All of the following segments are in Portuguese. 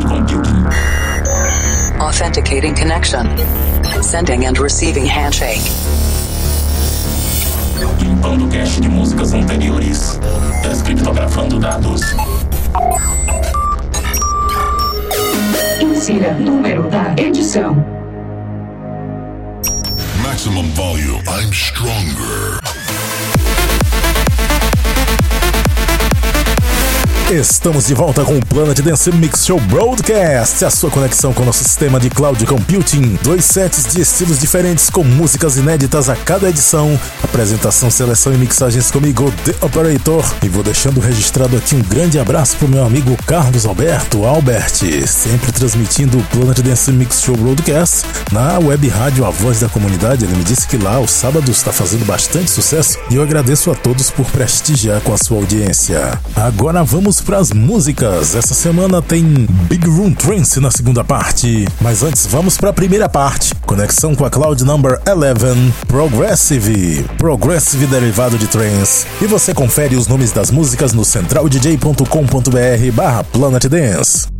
cloud computing. Authenticating connection. Sending and receiving handshake. Limpando cache de músicas anteriores. Descriptografando dados. Insira número da edição. Maximum volume. I'm stronger. Estamos de volta com o Planet Dance Mix Show Broadcast, a sua conexão com o nosso sistema de cloud computing. Dois sets de estilos diferentes com músicas inéditas a cada edição. Apresentação, seleção e mixagens comigo, The Operator. E vou deixando registrado aqui um grande abraço pro meu amigo Carlos Alberto Albert, sempre transmitindo o Planet Dance Mix Show Broadcast na web rádio A Voz da Comunidade. Ele me disse que lá o sábado está fazendo bastante sucesso e eu agradeço a todos por prestigiar com a sua audiência. Agora vamos para as músicas. Essa semana tem Big Room Trance na segunda parte. Mas antes, vamos para a primeira parte. Conexão com a Cloud Number 11, Progressive. Progressive derivado de trance. E você confere os nomes das músicas no centraldj.com.br barra Planet Dance.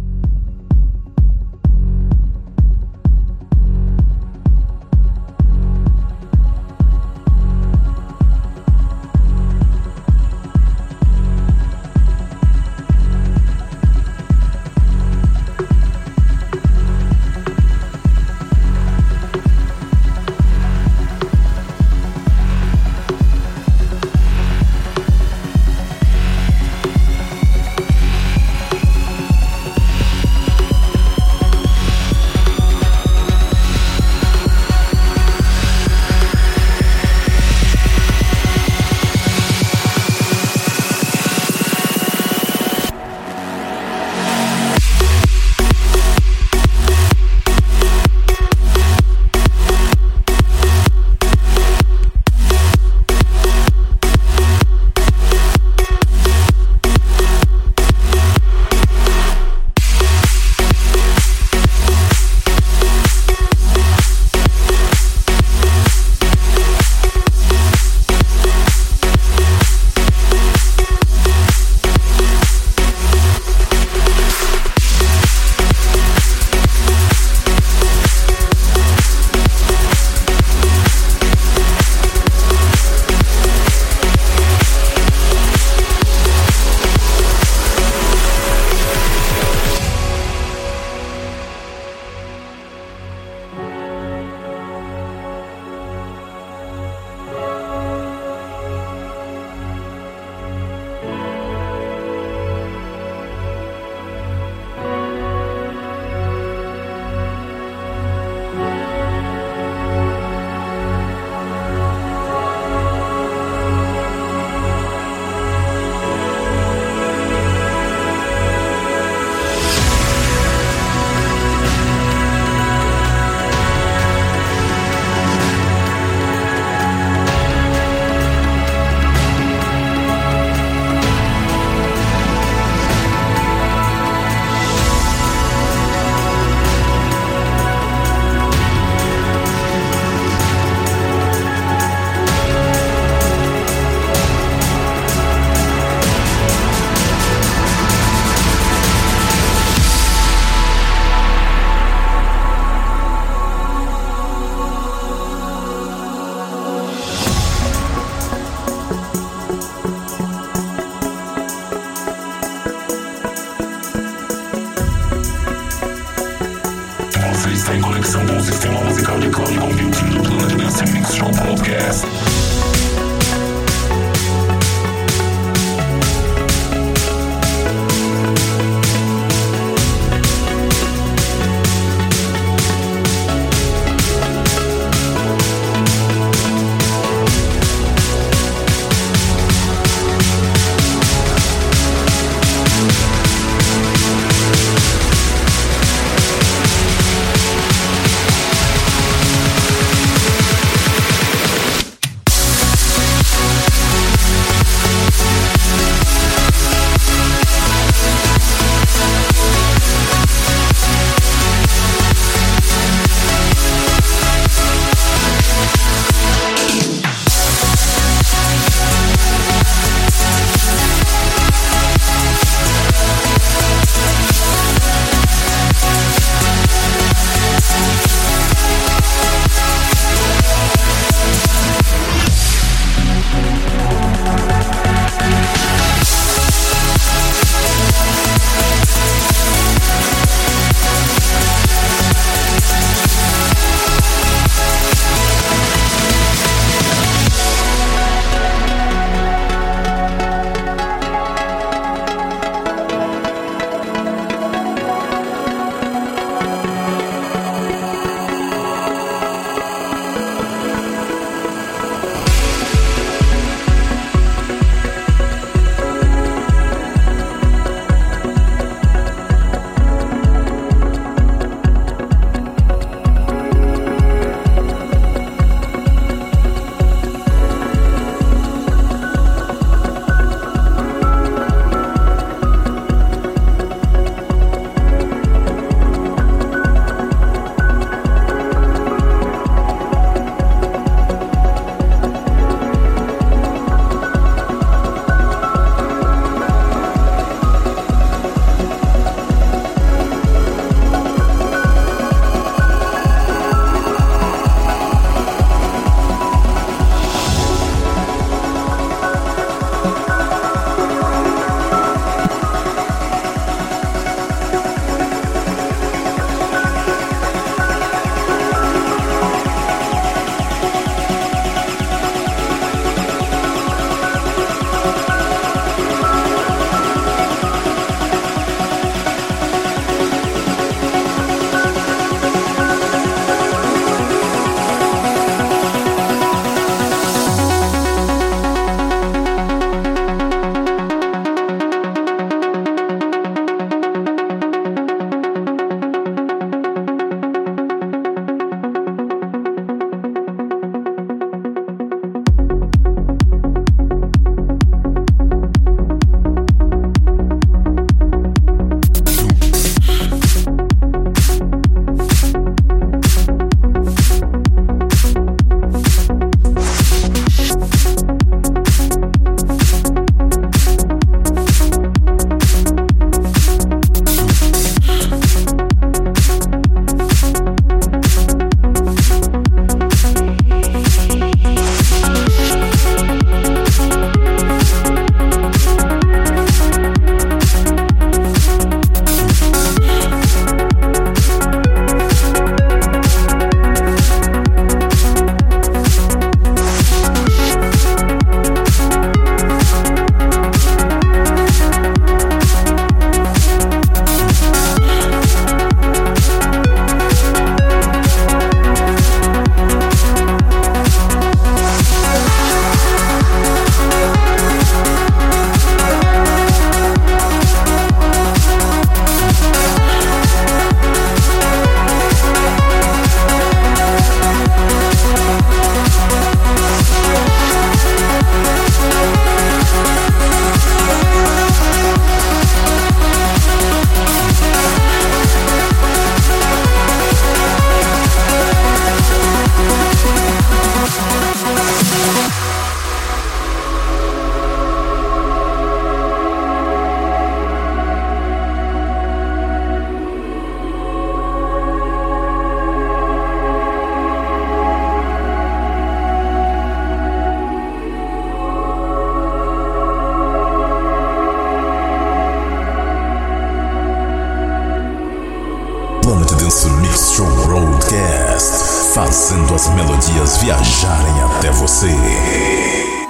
Broadcast, fazendo as melodias viajarem até você.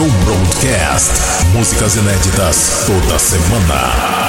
Show Broadcast. Músicas inéditas toda semana.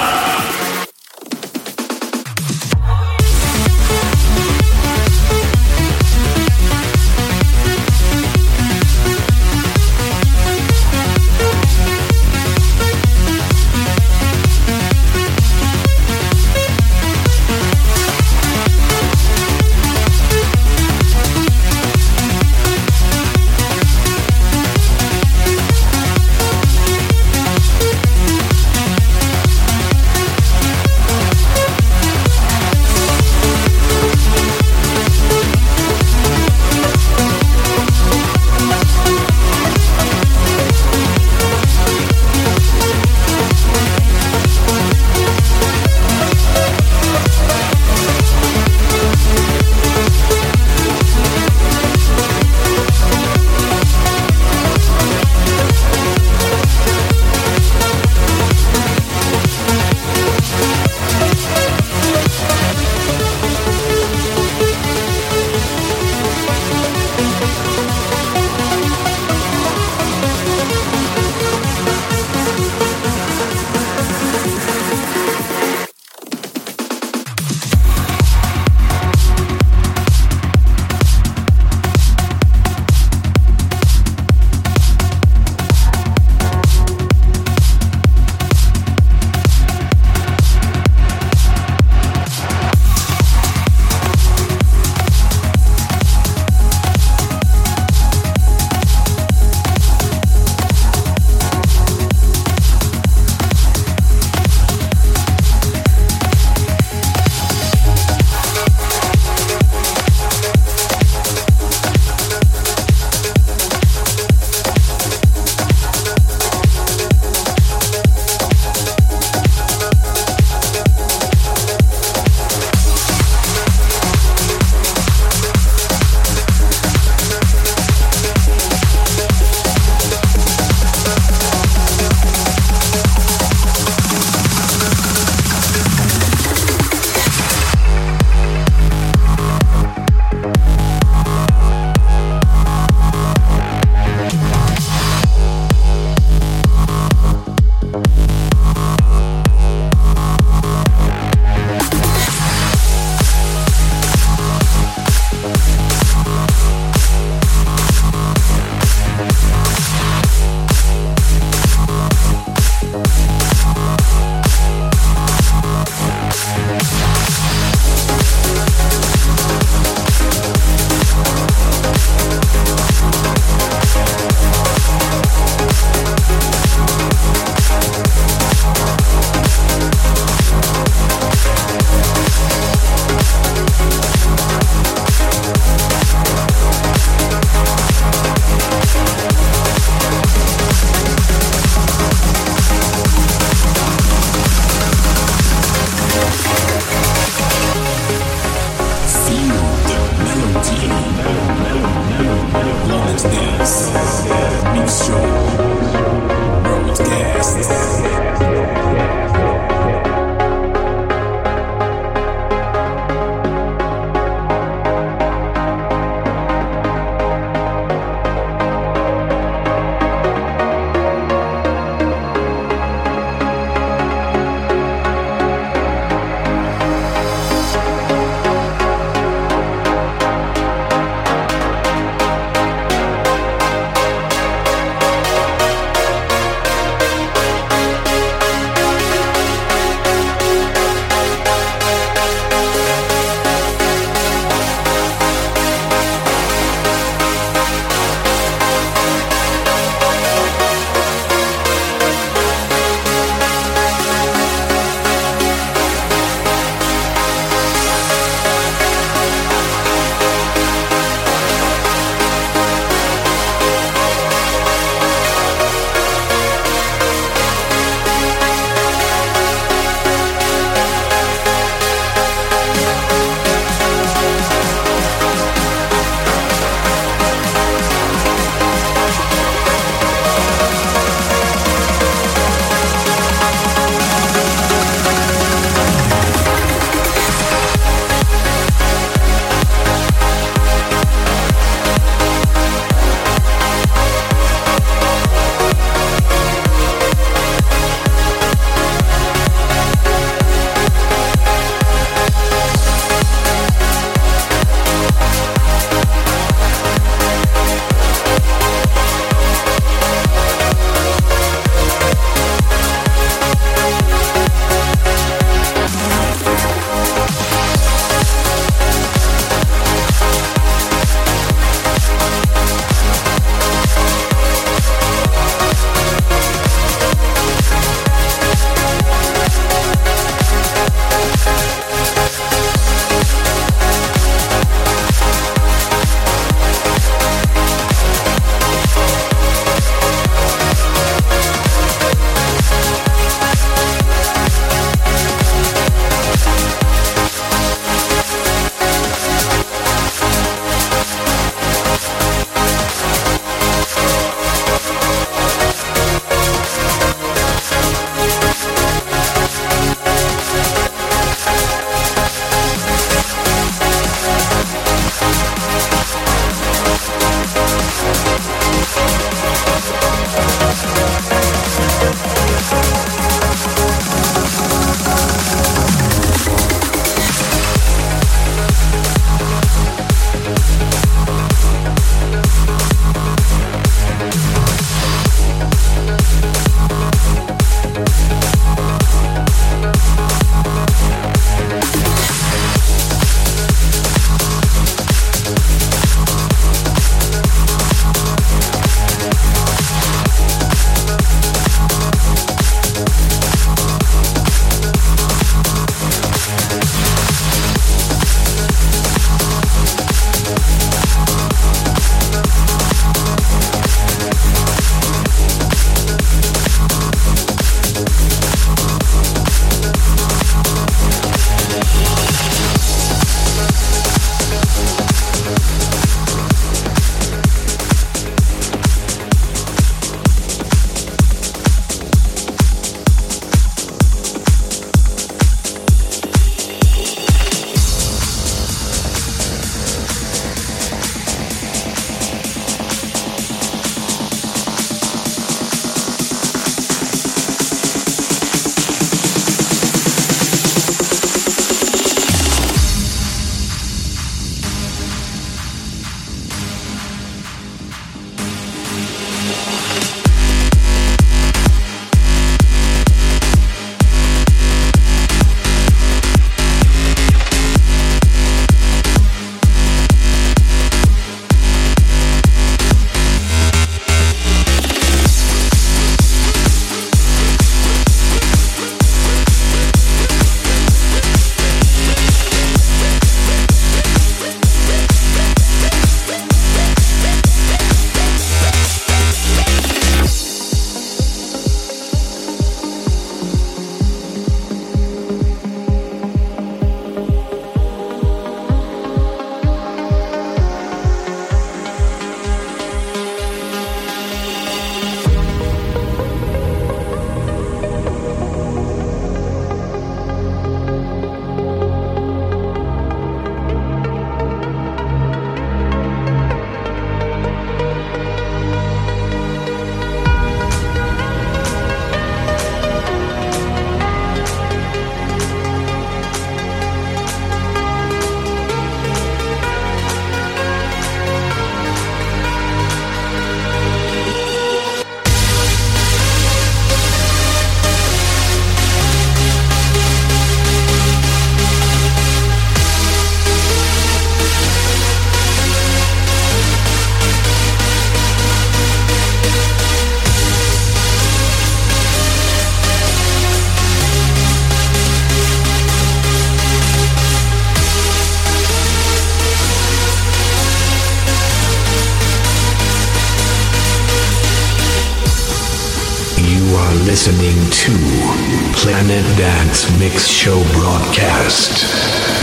Dance Mix Show broadcast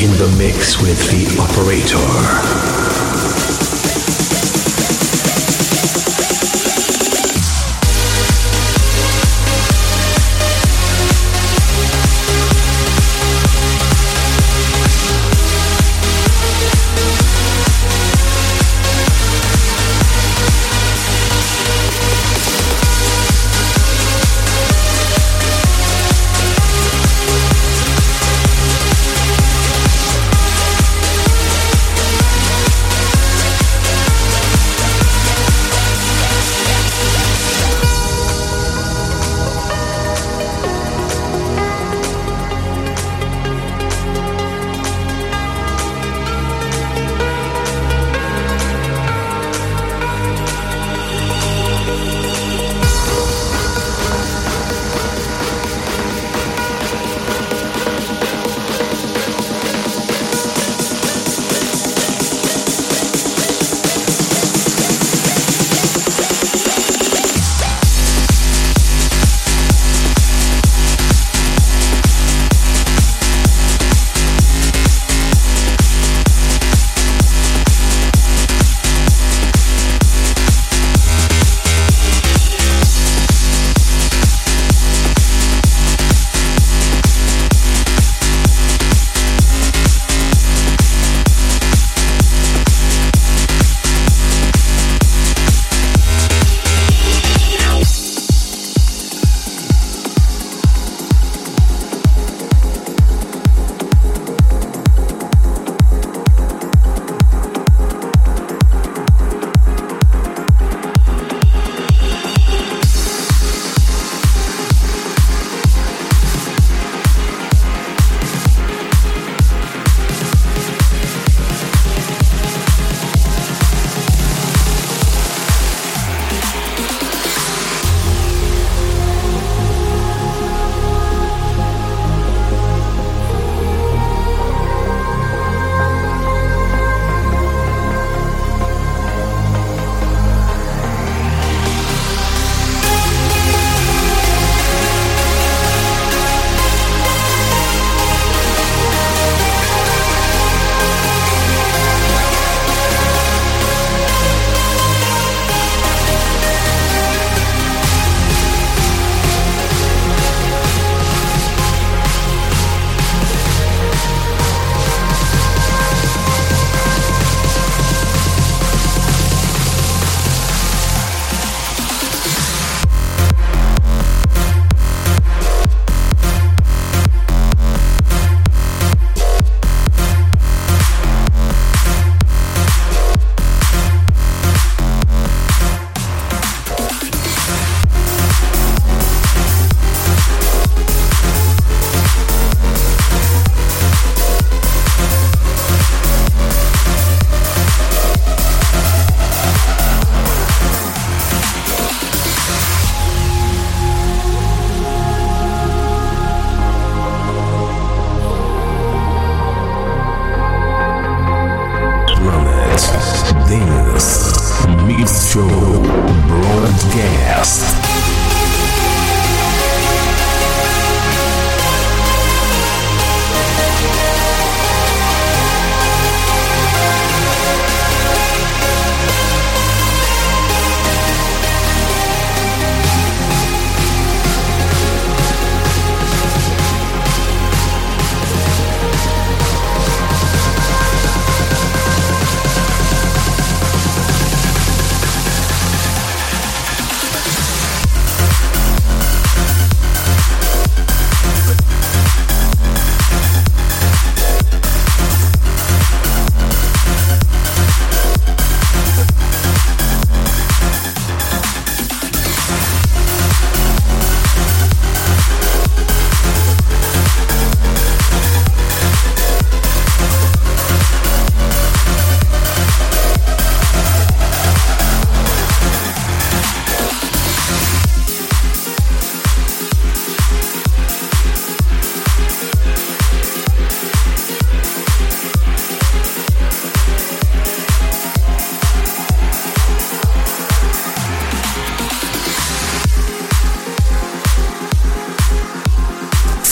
in the mix with the operator.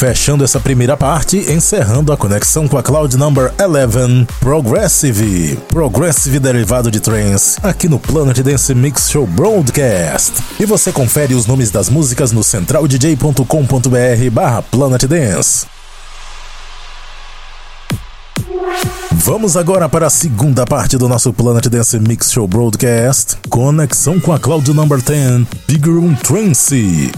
Fechando essa primeira parte, encerrando a conexão com a Cloud Number 11, Progressive. Progressive derivado de trance, aqui no Planet Dance Mix Show Broadcast. E você confere os nomes das músicas no centraldj.com.br barra Planet Dance. Vamos agora para a segunda parte do nosso Planet Dance Mix Show Broadcast. Conexão com a Cloud Number 10, Big Room Trance.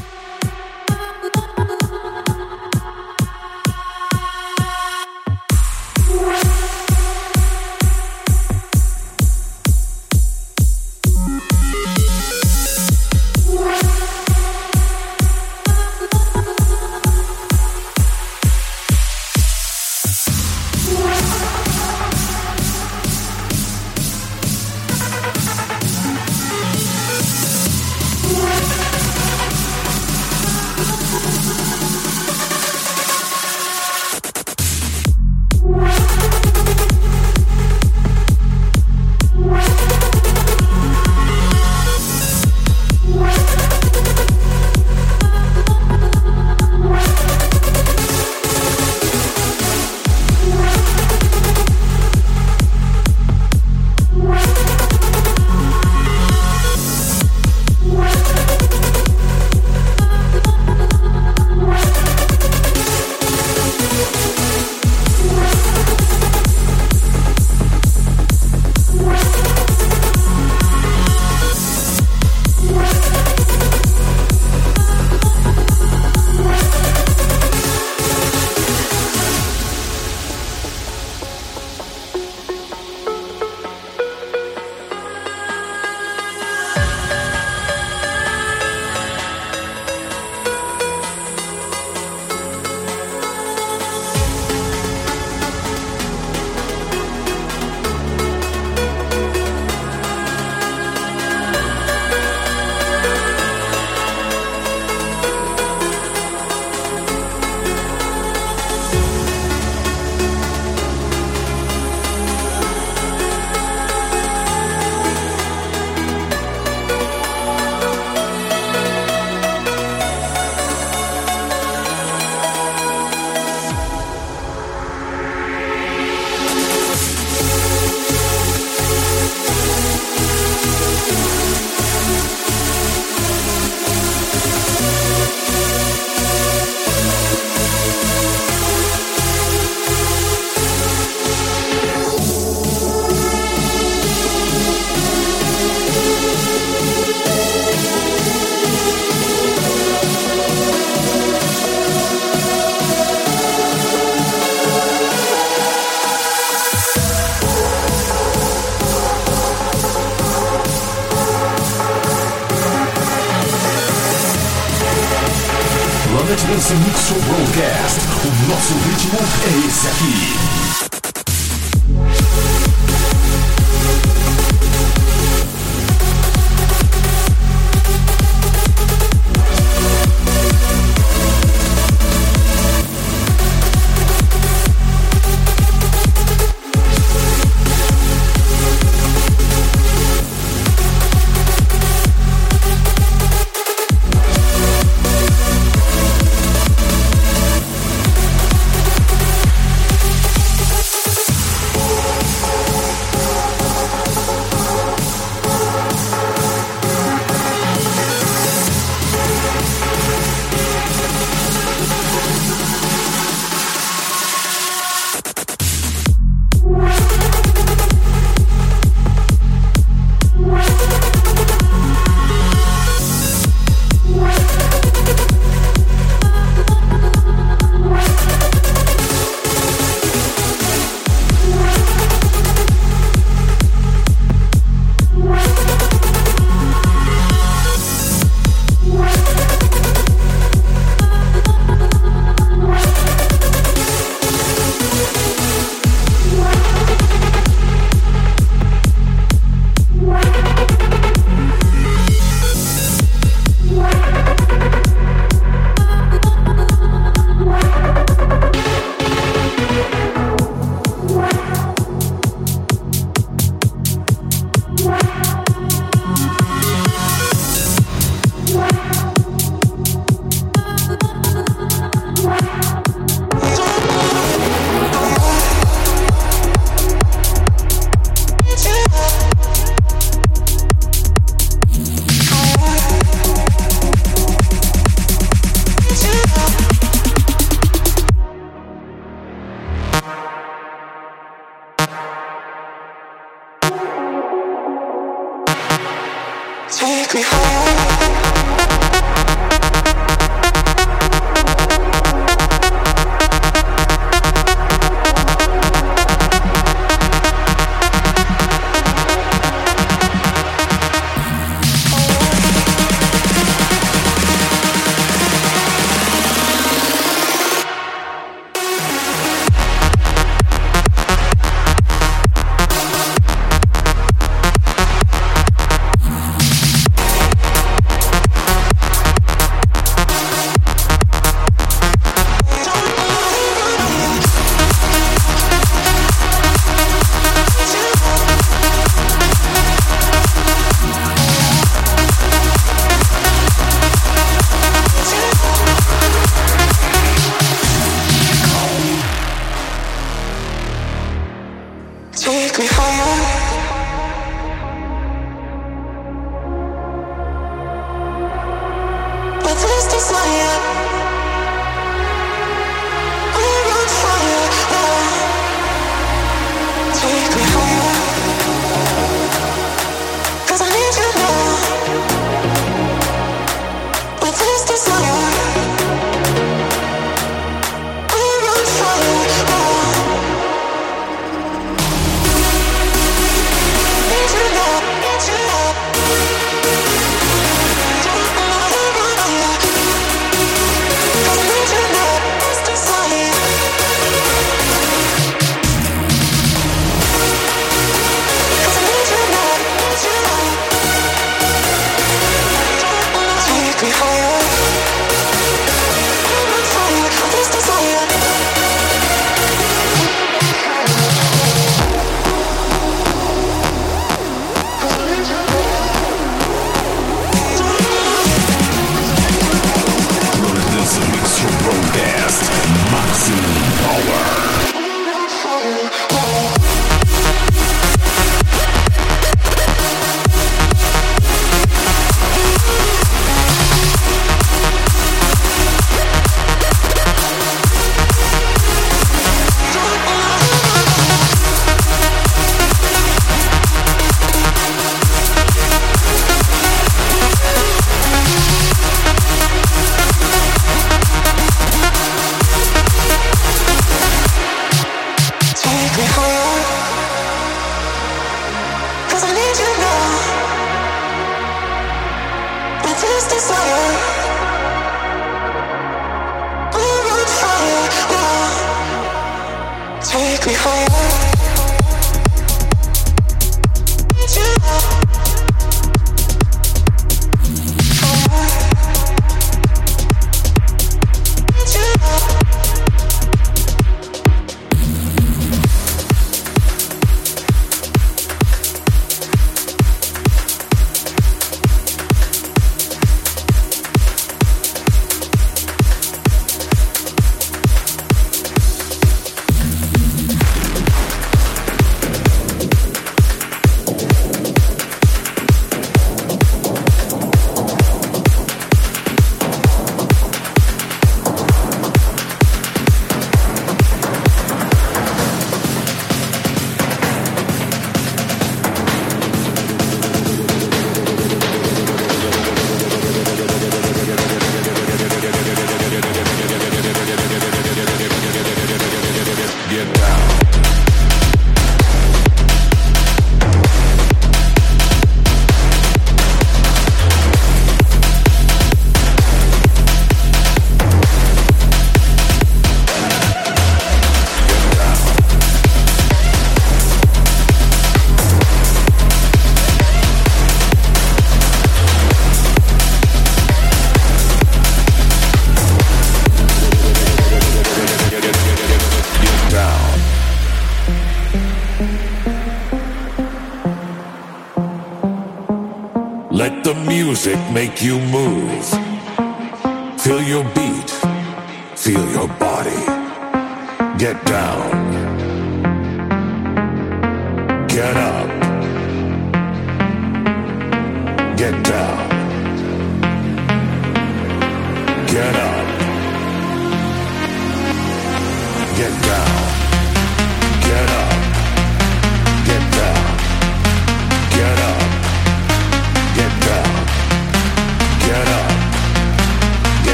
Dance Mix Show Broadcast. O nosso ritmo é esse aqui.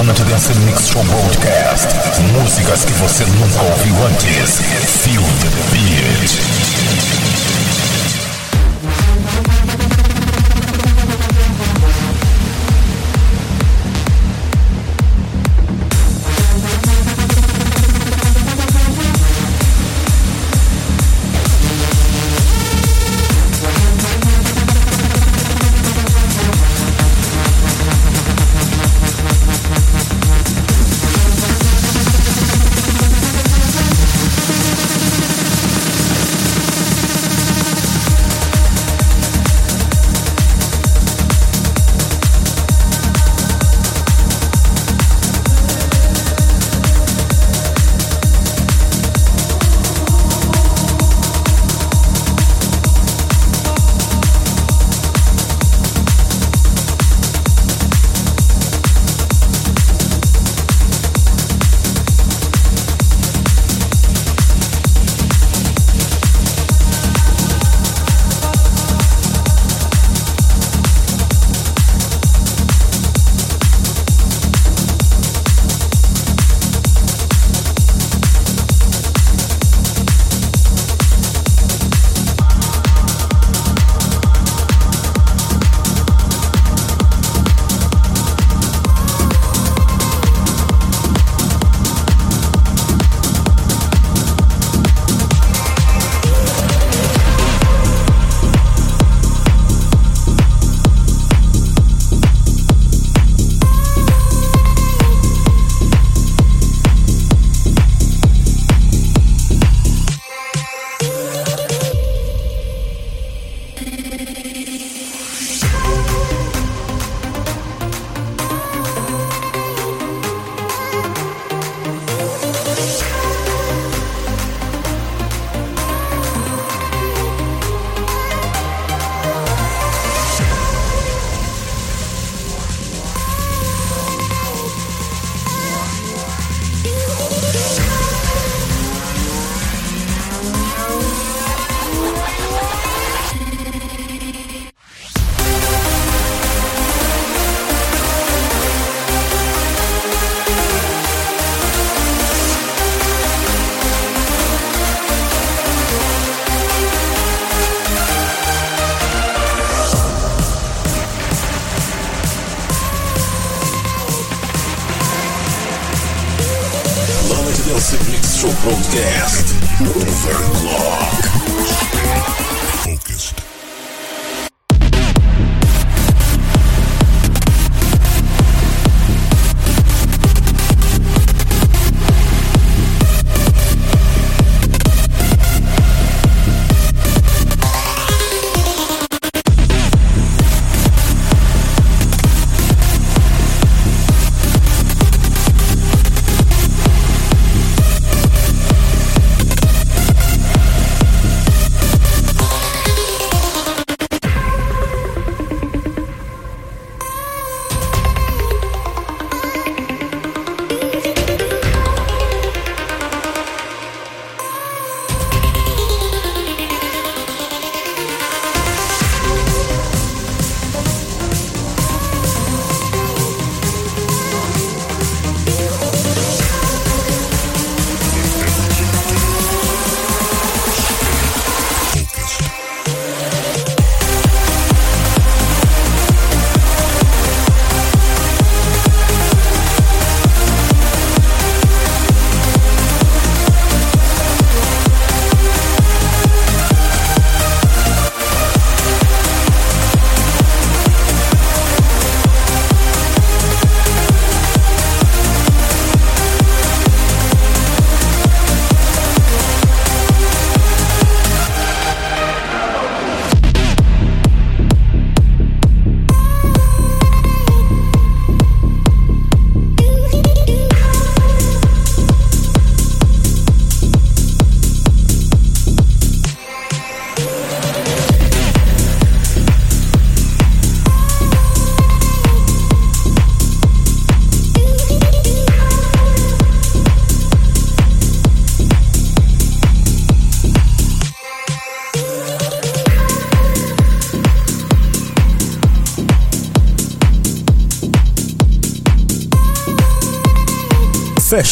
Planet Dance Mix Show Broadcast. Músicas que você nunca ouviu antes. Feel the beat.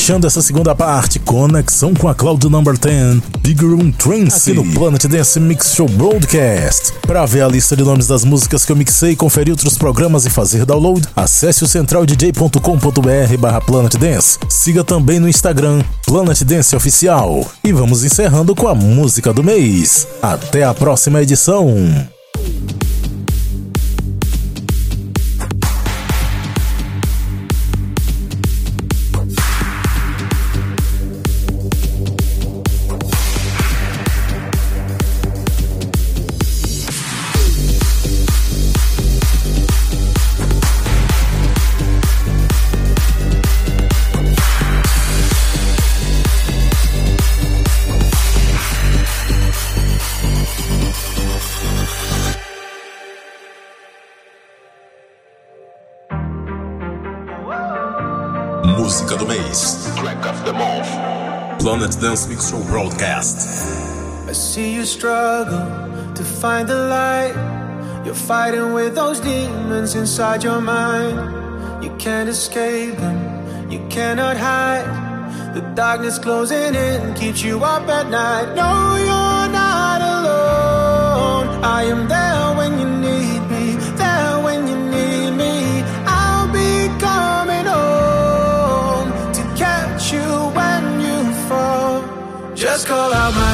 Fechando essa segunda parte, conexão com a Cloud Number 10, Big Room Trance, aqui no Planet Dance Mix Show Broadcast. Para ver a lista de nomes das músicas que eu mixei, conferir outros programas e fazer download, acesse o centraldj.com.br barra Planet Dance. Siga também no Instagram, Planet Dance Oficial. E vamos encerrando com a música do mês. Até a próxima edição. Dance Mix Show Broadcast. I see you struggle to find the light. You're fighting with those demons inside your mind. You can't escape them, you cannot hide. The darkness closing in keeps you up at night. No, you're not alone. I am there call out my